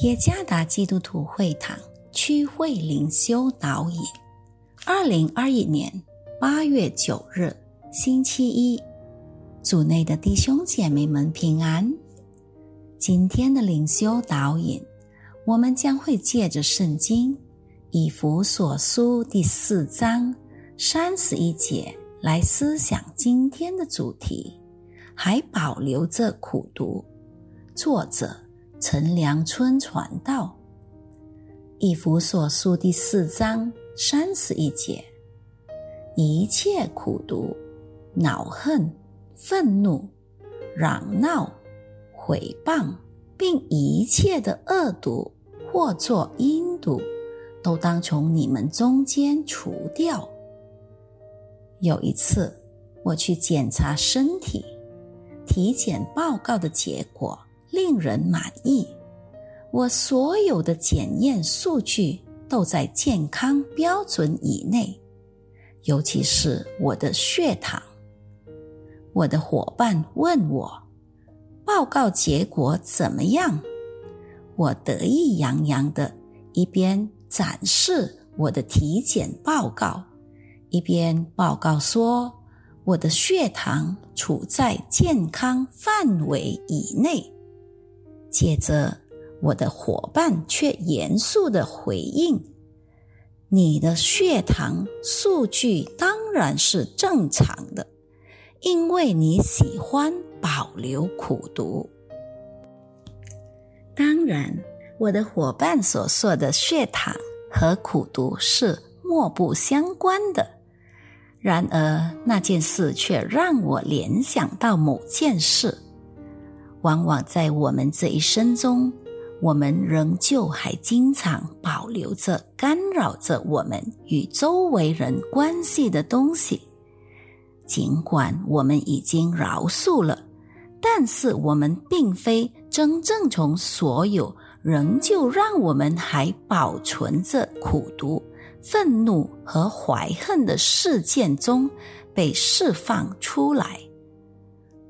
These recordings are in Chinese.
耶加达基督徒会堂区会灵修导引，二零二一年八月九日星期一，组内的弟兄姐妹们平安。今天的灵修导引，我们将会借着圣经以弗所书第四章三十一节来思想今天的主题，还保留着苦读。作者。陈良春传道，以弗所书第四章三十一节：一切苦毒、恼恨、愤怒、嚷闹、毁谤，并一切的恶毒或作阴毒，都当从你们中间除掉。有一次，我去检查身体，体检报告的结果。令人满意，我所有的检验数据都在健康标准以内，尤其是我的血糖。我的伙伴问我，报告结果怎么样？我得意洋洋的一边展示我的体检报告，一边报告说我的血糖处在健康范围以内。接着，我的伙伴却严肃的回应：“你的血糖数据当然是正常的，因为你喜欢保留苦读。”当然，我的伙伴所说的血糖和苦读是莫不相关的。然而，那件事却让我联想到某件事。往往在我们这一生中，我们仍旧还经常保留着干扰着我们与周围人关系的东西。尽管我们已经饶恕了，但是我们并非真正从所有仍旧让我们还保存着苦毒、愤怒和怀恨的事件中被释放出来。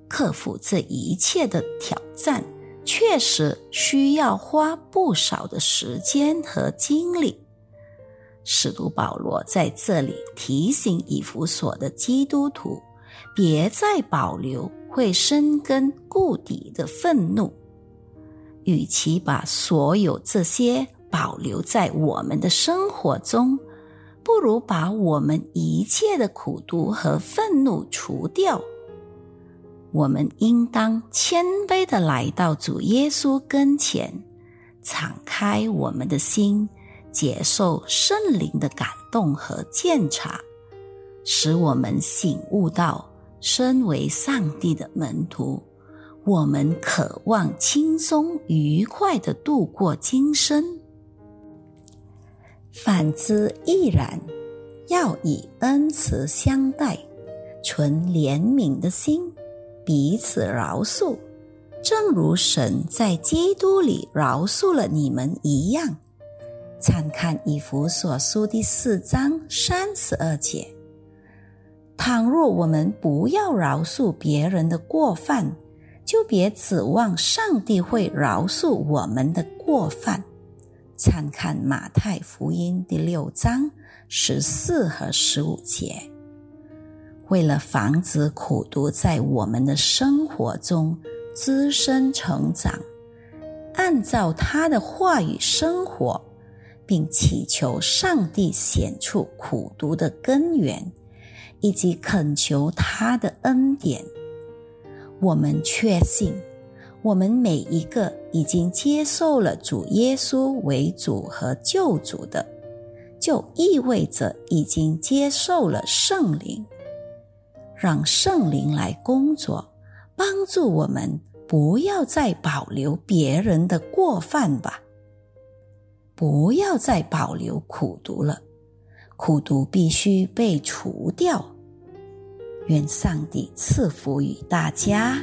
克服这一切的挑战，确实需要花不少的时间和精力。使徒保罗在这里提醒以弗所的基督徒，别再保留会生根固底的愤怒。与其把所有这些保留在我们的生活中，不如把我们一切的苦毒和愤怒除掉。我们应当谦卑的来到主耶稣跟前，敞开我们的心，接受圣灵的感动和鉴察，使我们醒悟到，身为上帝的门徒，我们渴望轻松愉快的度过今生；反之亦然，要以恩慈相待，存怜悯的心。彼此饶恕，正如神在基督里饶恕了你们一样。参看以弗所书第四章三十二节。倘若我们不要饶恕别人的过犯，就别指望上帝会饶恕我们的过犯。参看马太福音第六章十四和十五节。为了防止苦毒在我们的生活中滋生成长，按照他的话语生活，并祈求上帝显出苦毒的根源，以及恳求他的恩典，我们确信，我们每一个已经接受了主耶稣为主和救主的，就意味着已经接受了圣灵。让圣灵来工作，帮助我们不要再保留别人的过犯吧，不要再保留苦读了，苦读必须被除掉。愿上帝赐福于大家。